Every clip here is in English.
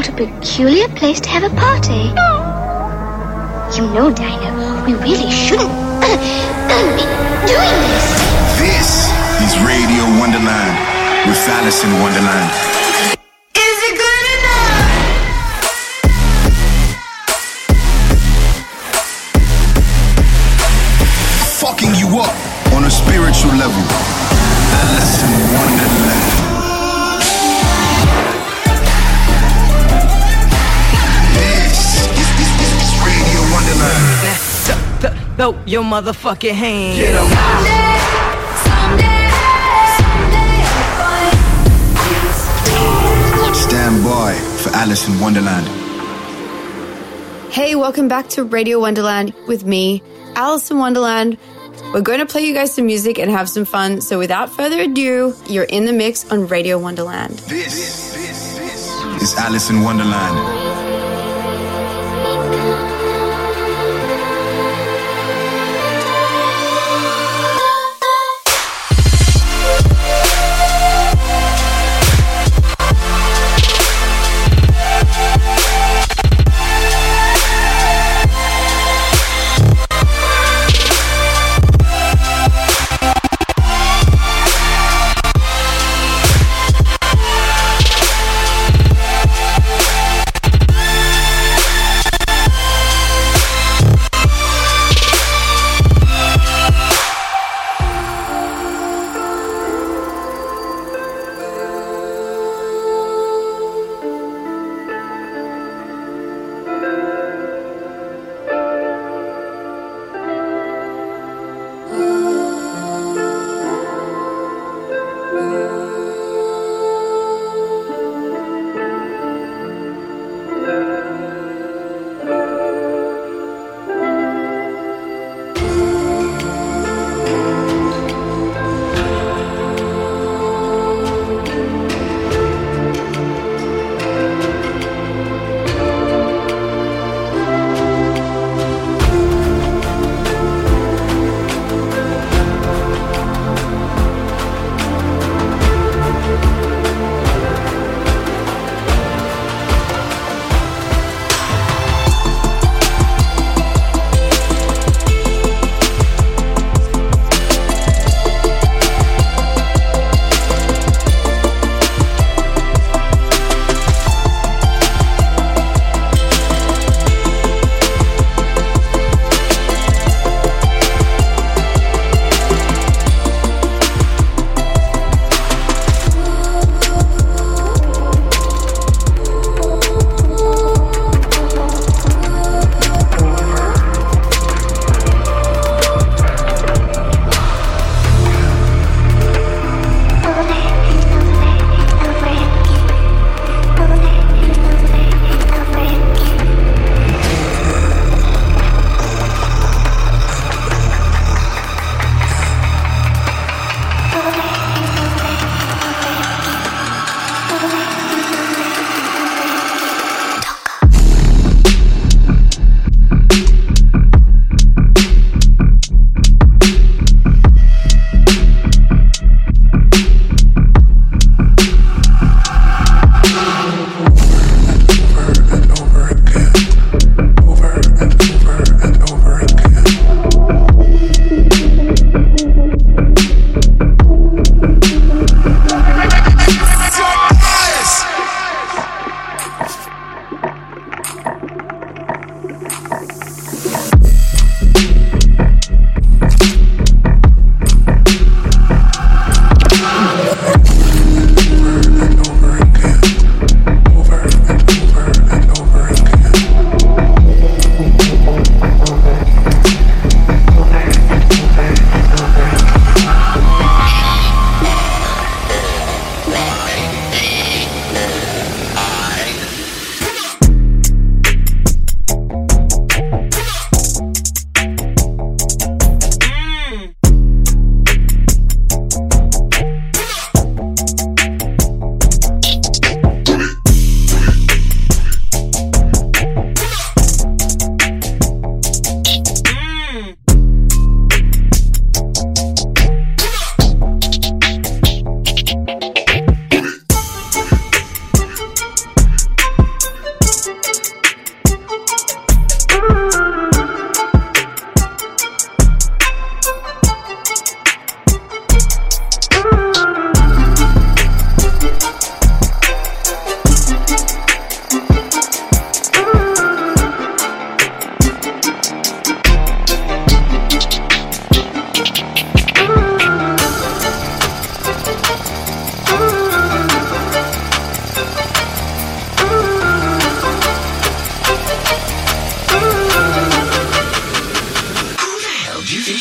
What a peculiar place to have a party. You know, Dinah, we really shouldn't be doing this. This is Radio Wonderland with Alison Wonderland. Wonderland. Throw your motherfucking hand. Stand by for Alison Wonderland. Hey, welcome back to Radio Wonderland with me, Alison Wonderland. We're going to play you guys some music and have some fun. So without further ado, you're in the mix on Radio Wonderland. This, this, this is Alison Wonderland.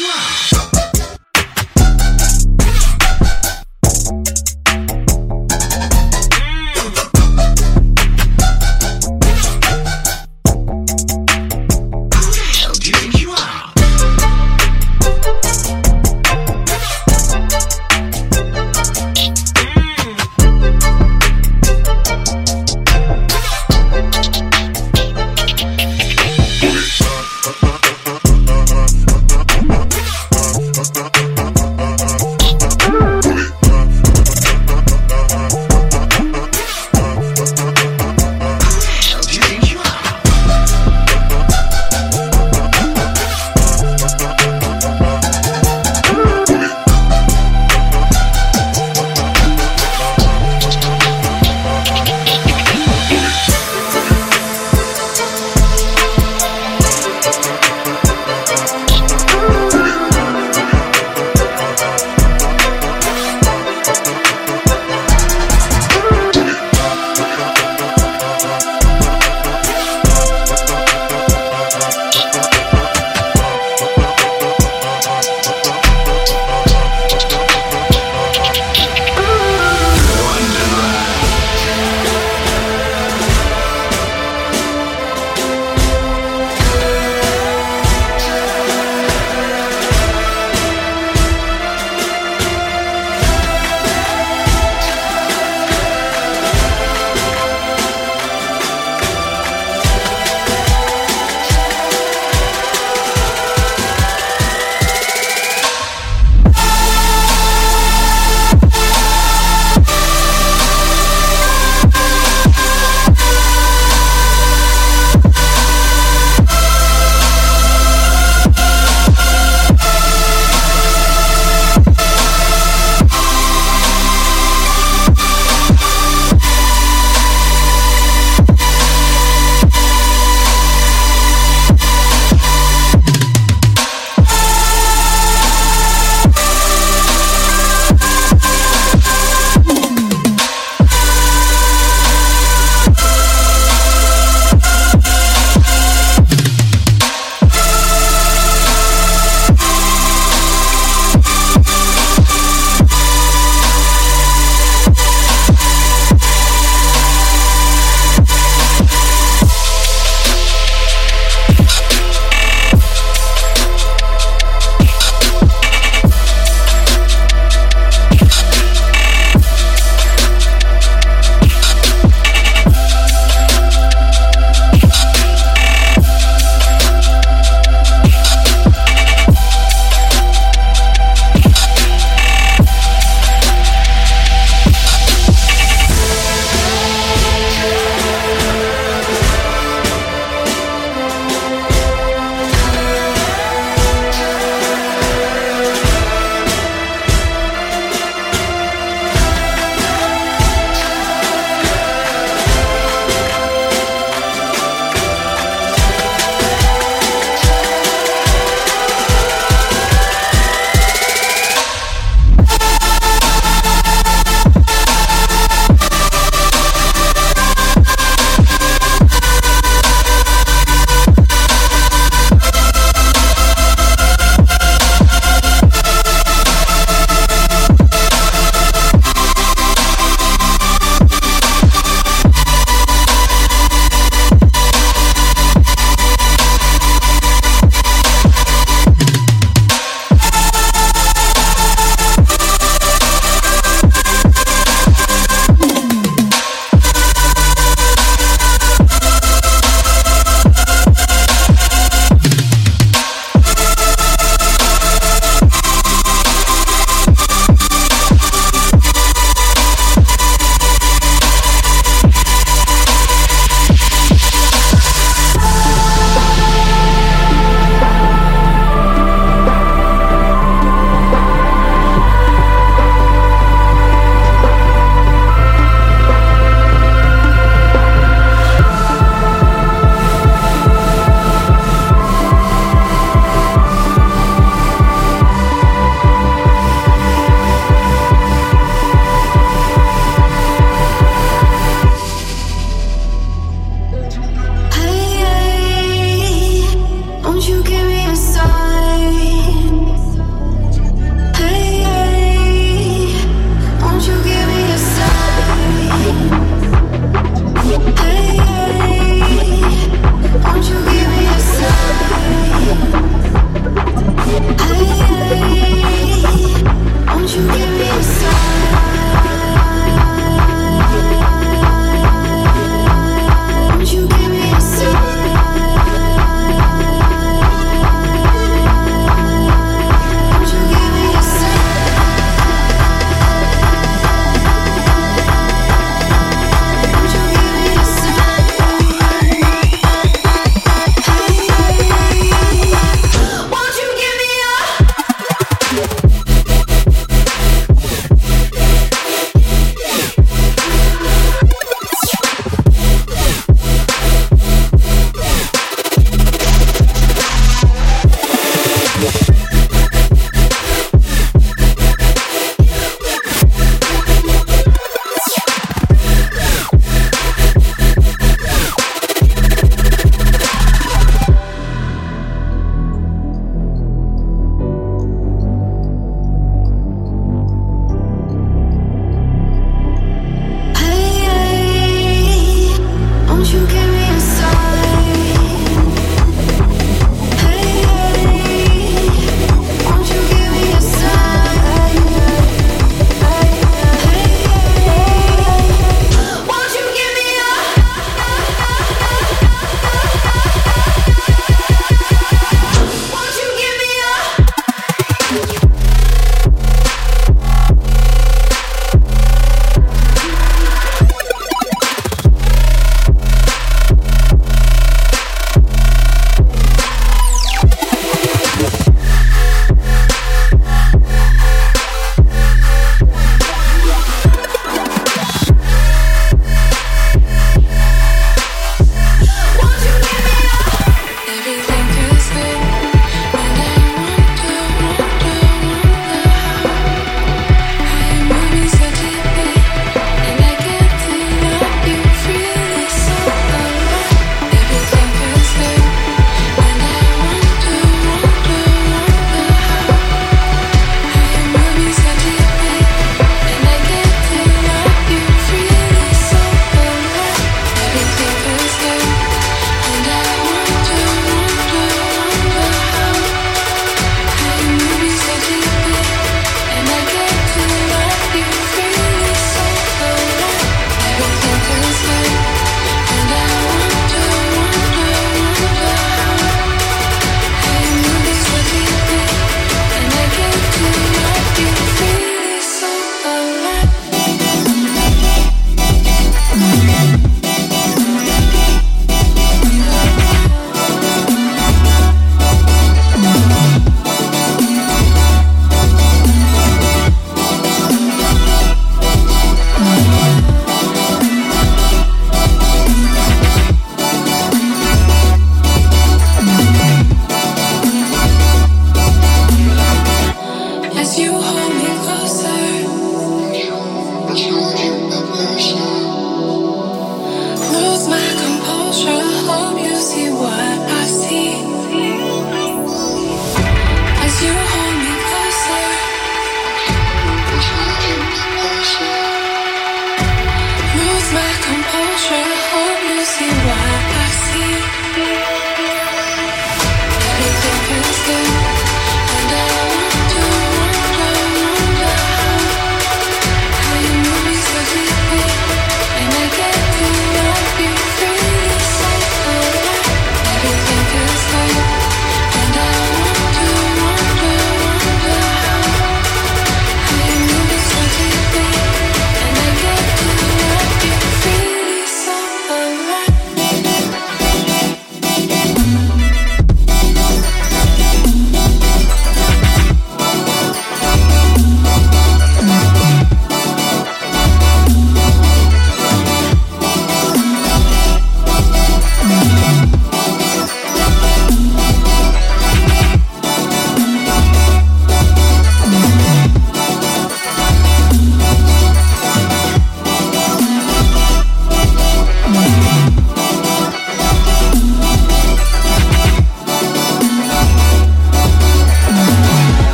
Wow.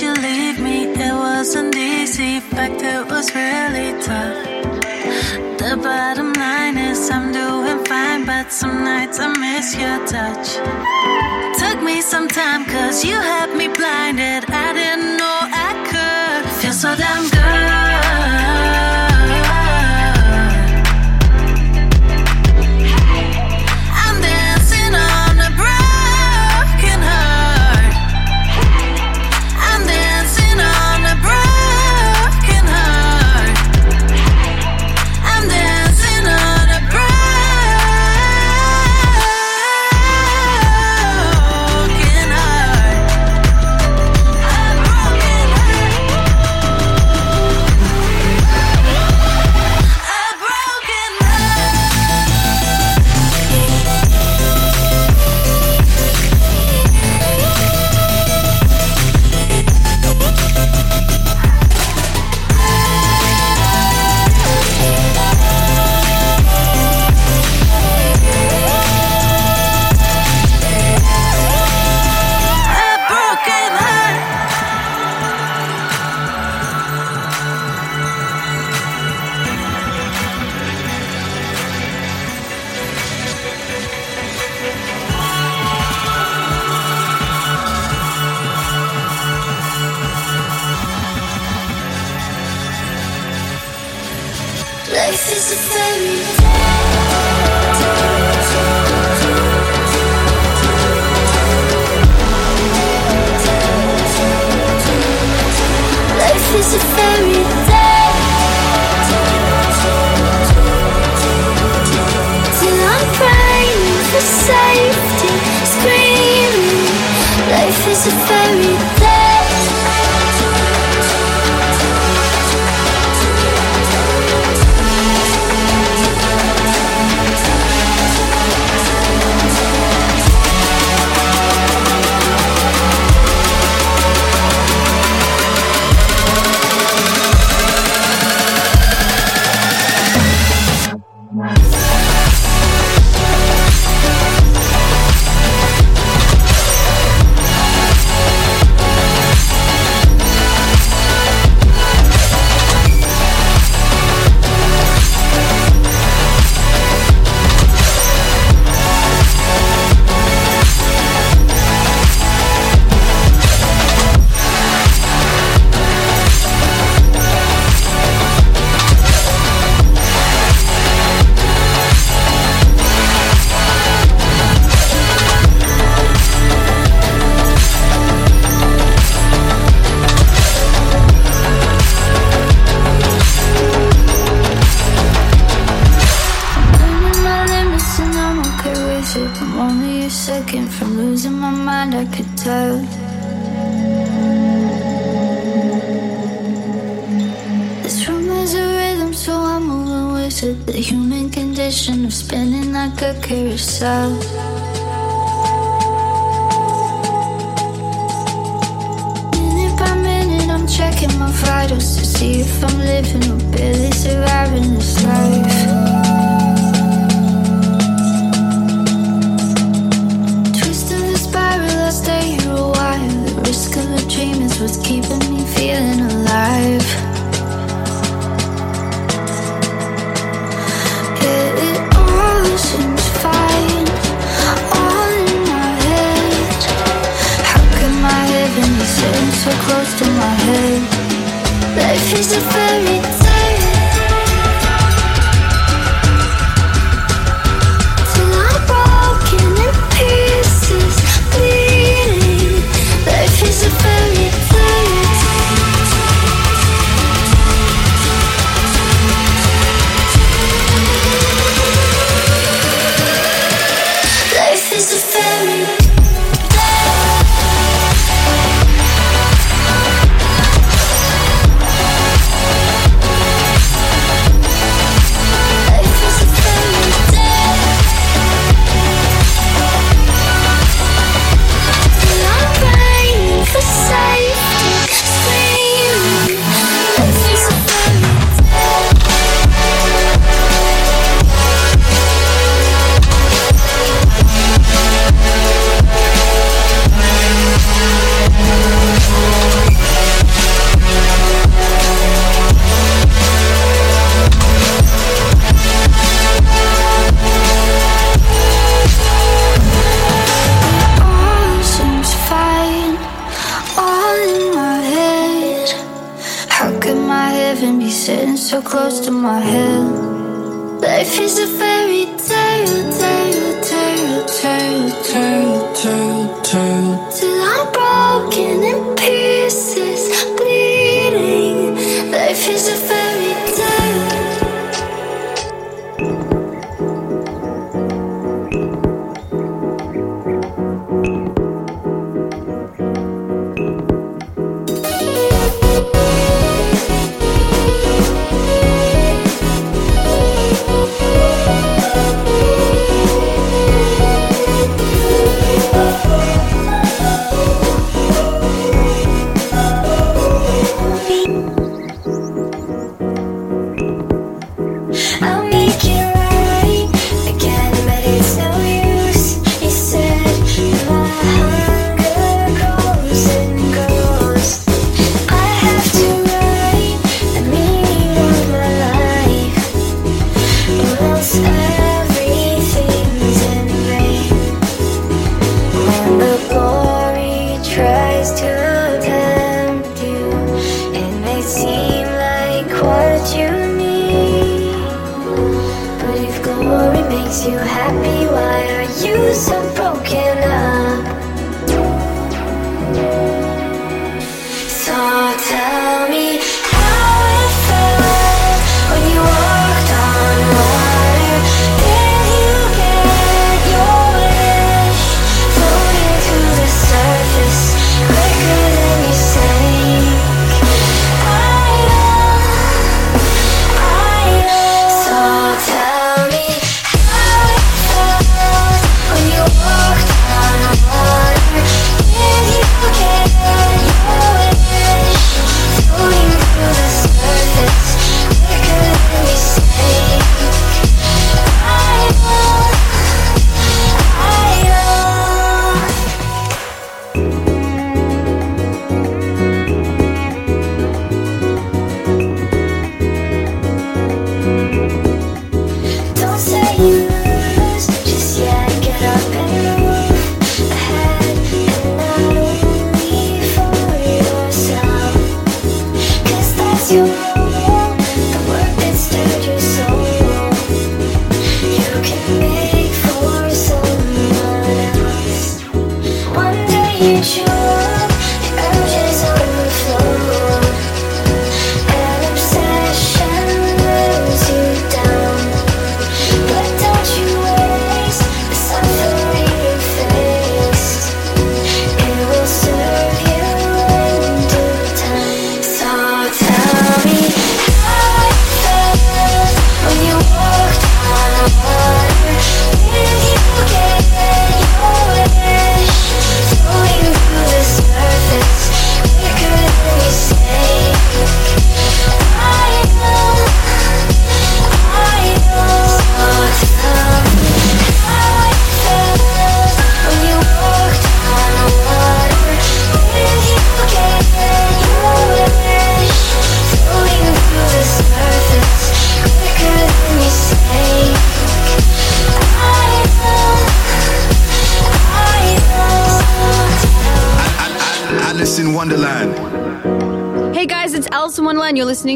you leave me. It wasn't easy, fact, it was really tough. The bottom line is I'm doing fine, but some nights I miss your touch. Took me some time, cause you had me blinded. I didn't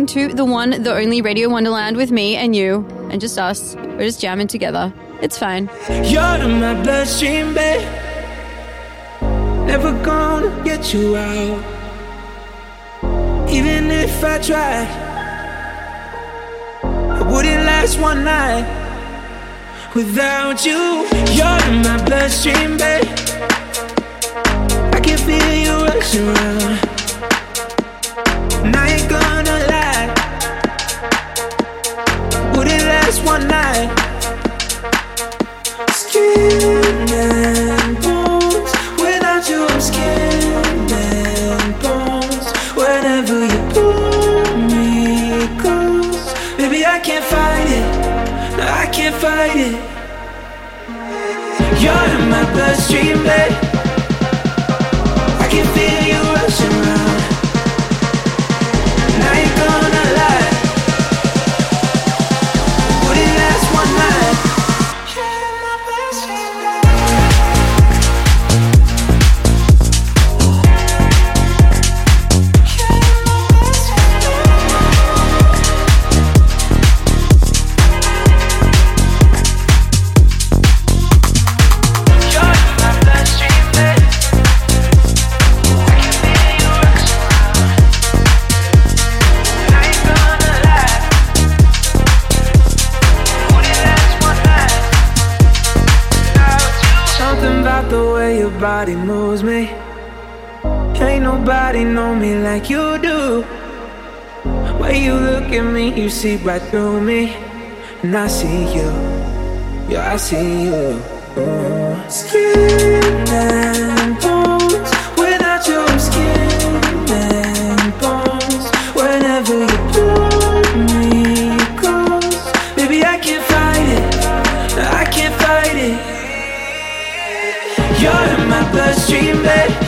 listening to the one, the only Radio Wonderland with me and you and just us. We're just jamming together. It's fine. You're in my bloodstream, babe. Never gonna get you out. Even if I tried, I wouldn't last one night without you. You're in my bloodstream, babe. I can feel you rushing around. one night. Skin and bones, without you, I'm skin and bones. Whenever you pull me close, baby, I can't fight it. No, I can't fight it. You're in my bloodstream, babe. you see right through me, and I see you. Yeah, I see you. Mm. Skin and bones, without your skin and bones. Whenever you pull me close, baby, I can't fight it. I can't fight it. You're in my bloodstream, babe.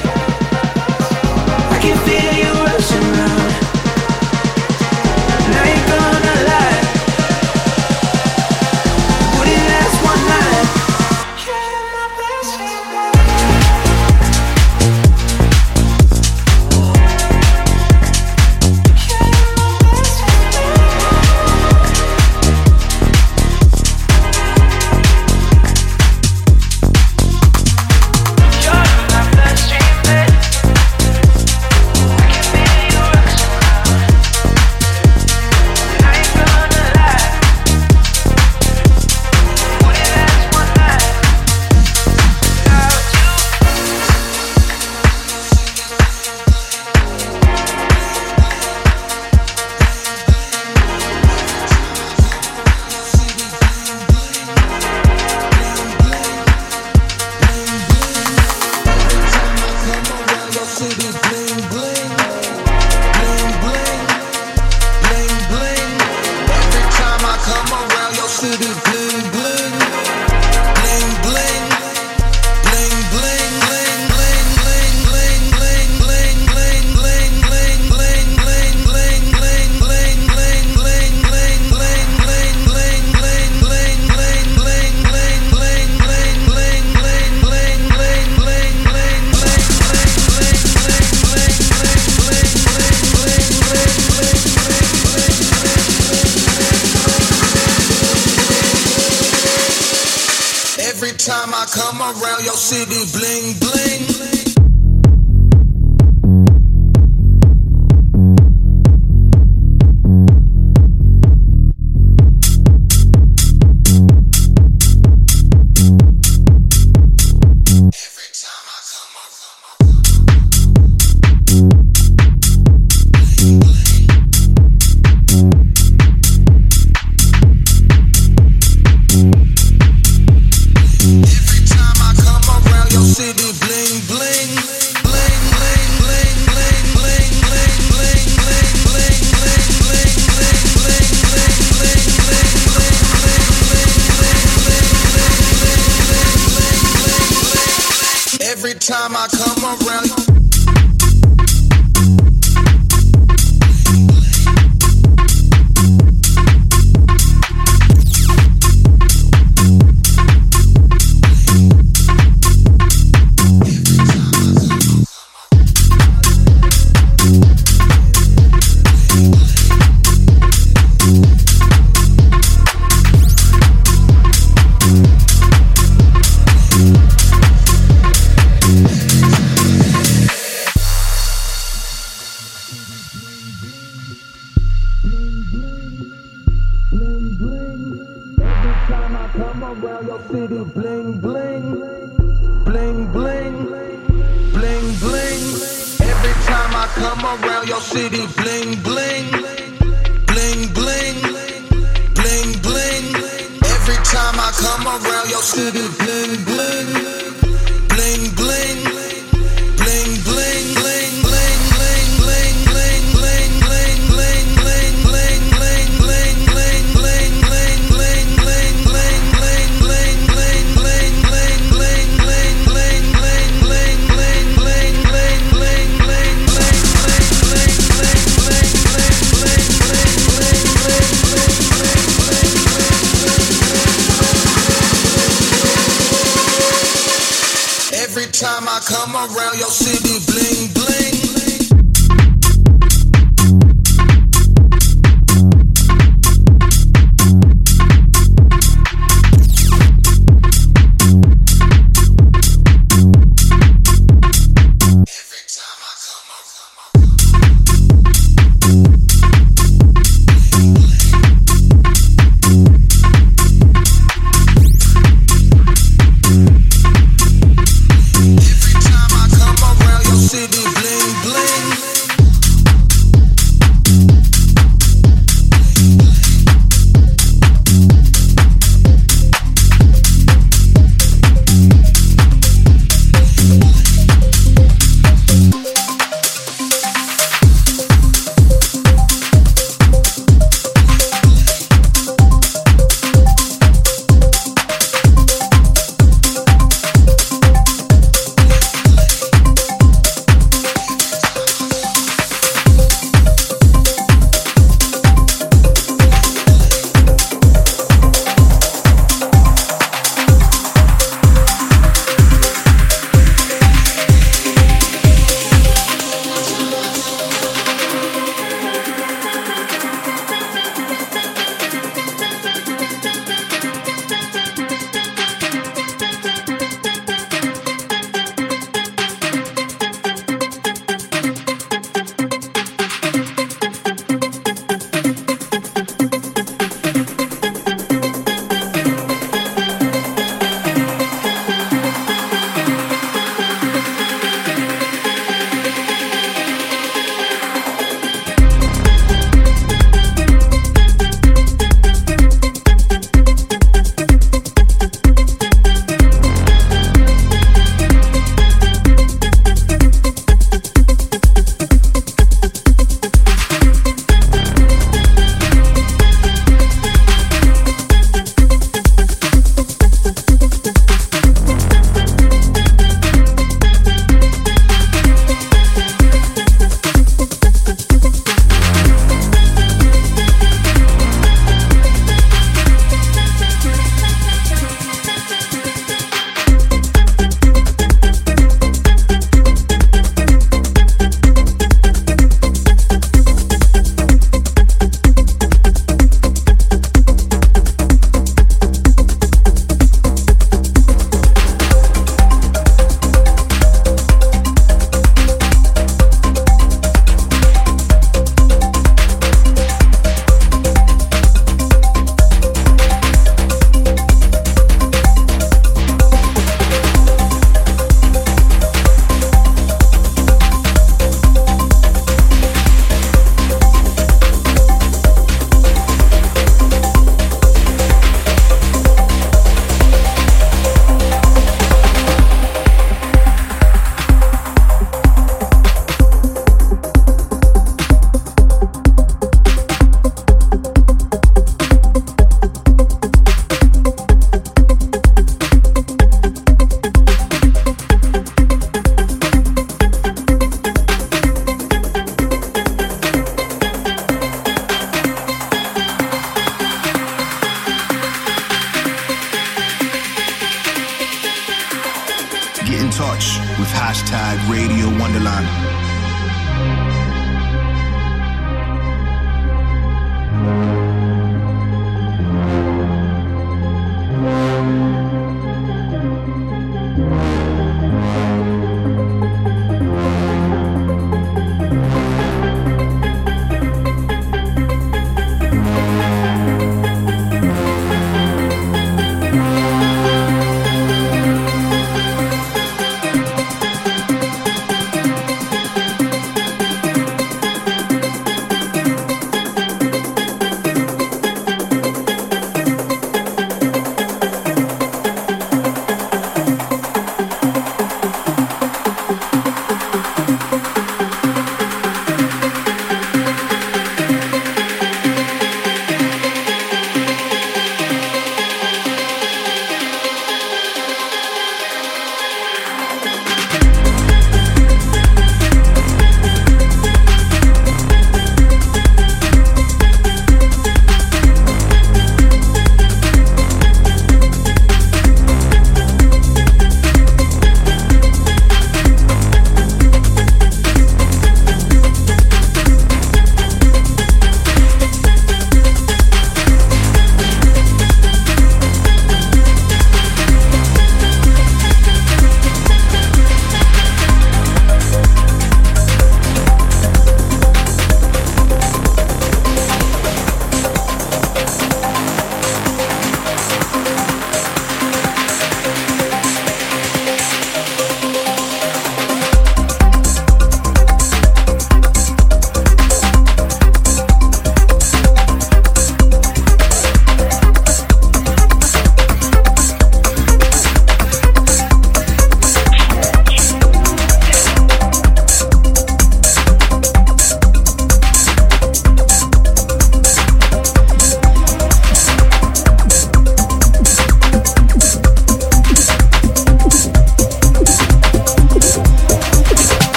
Around your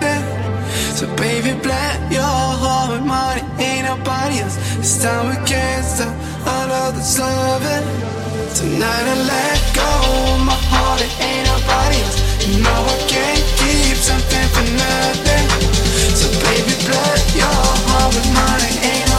death. So baby, black your heart, with money ain't nobody else. This time we can't stop. I know loving. Tonight I let go my heart, it ain't nobody else. You know I can't keep something for nothing. So baby, blood your heart with mine, ain't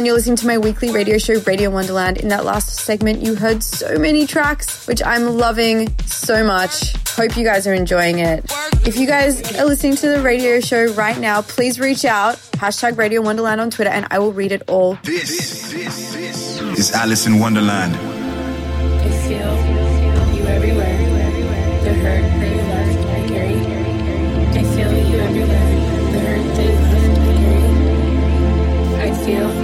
and you're listening to my weekly radio show, Radio Wonderland. In that last segment, you heard so many tracks, which I'm loving so much. Hope you guys are enjoying it. If you guys are listening to the radio show right now, please reach out, hashtag Radio Wonderland on Twitter, and I will read it all. This, this, this is Alison Wonderland. It's you everywhere, the hurt I carry. I feel you everywhere, the hurt I carry. I feel.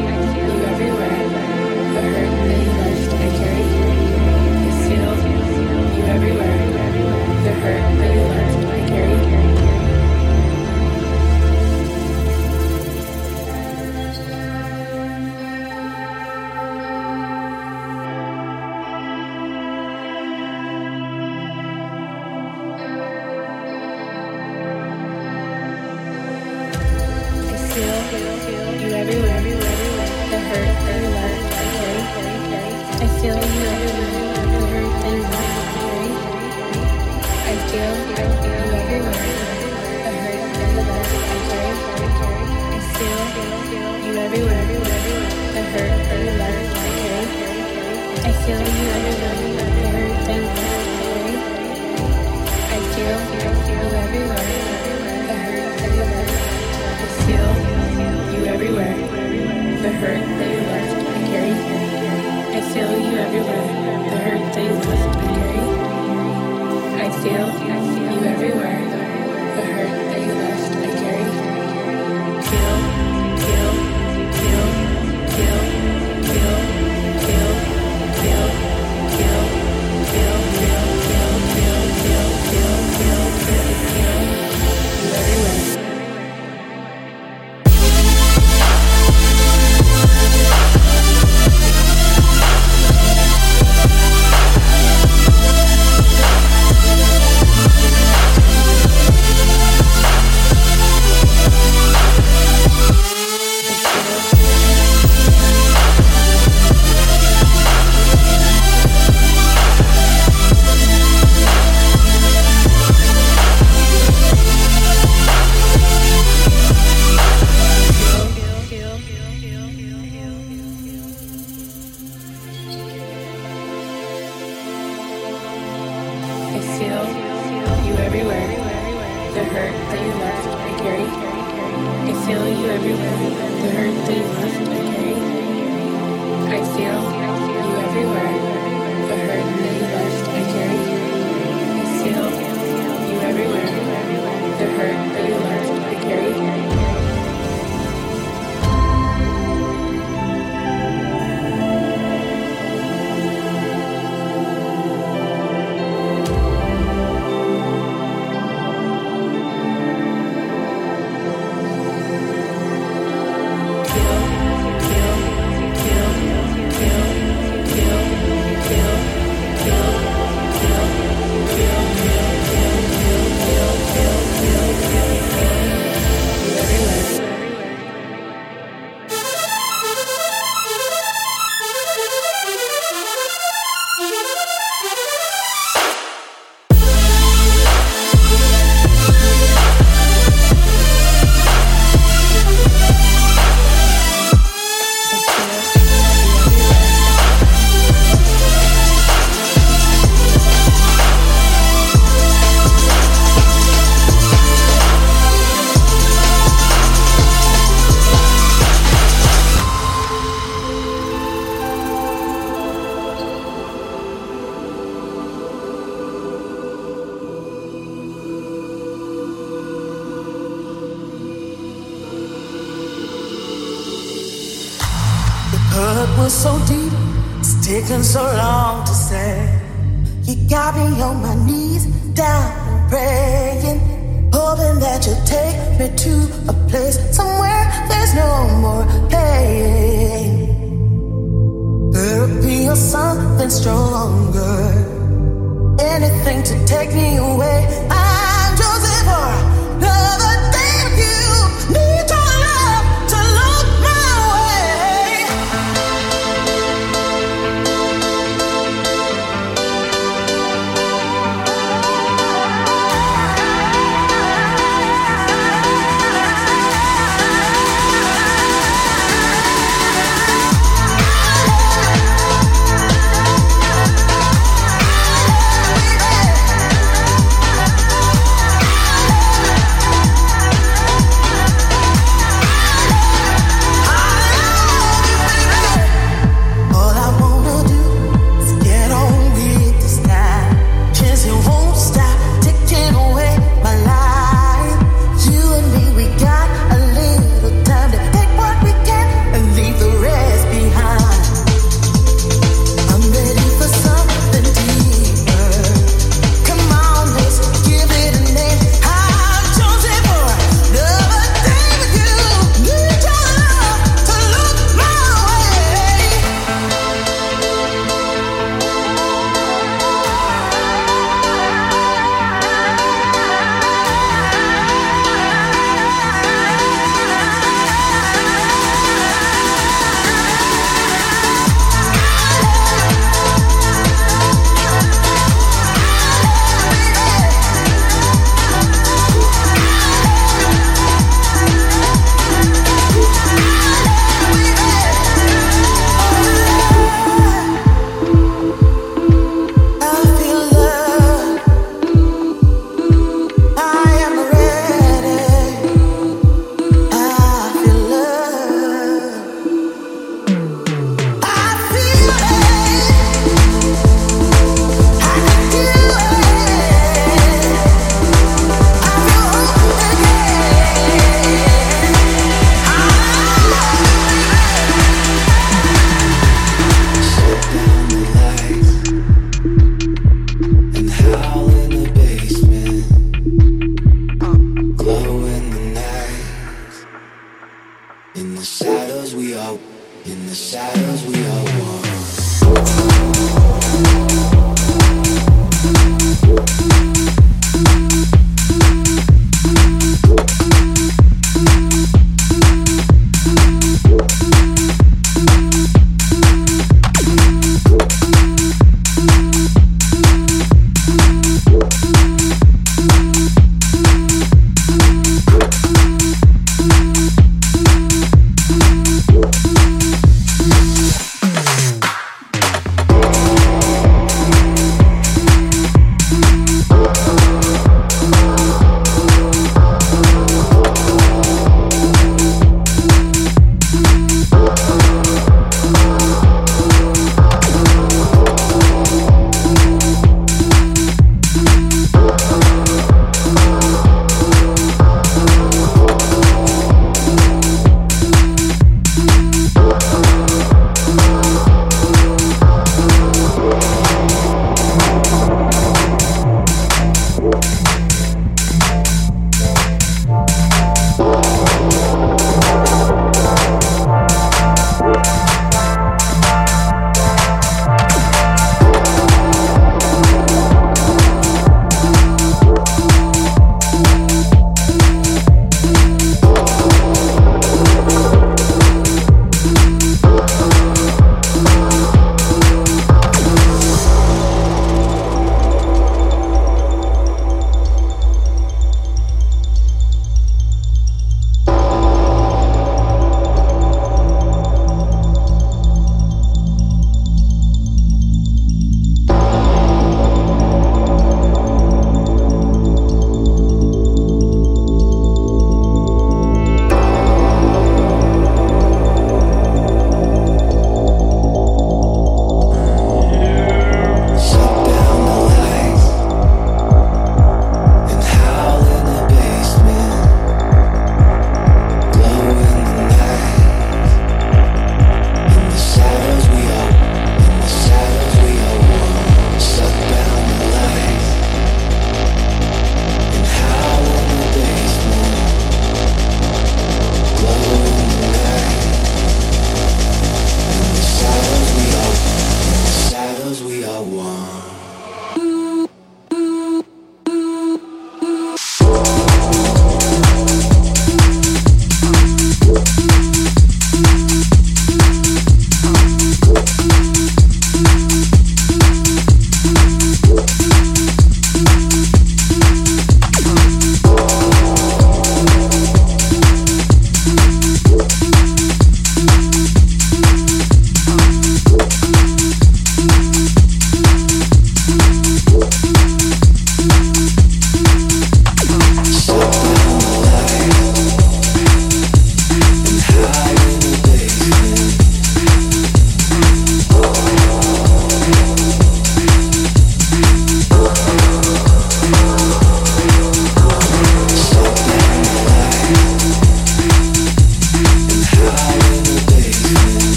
Shadows we are, in the shadows we are one.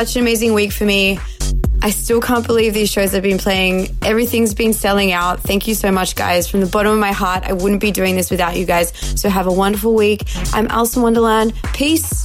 Such an amazing week for me. I still can't believe these shows I've been playing. Everything's been selling out. Thank you so much, guys. From the bottom of my heart, I wouldn't be doing this without you guys. So have a wonderful week. I'm Alison Wonderland. Peace.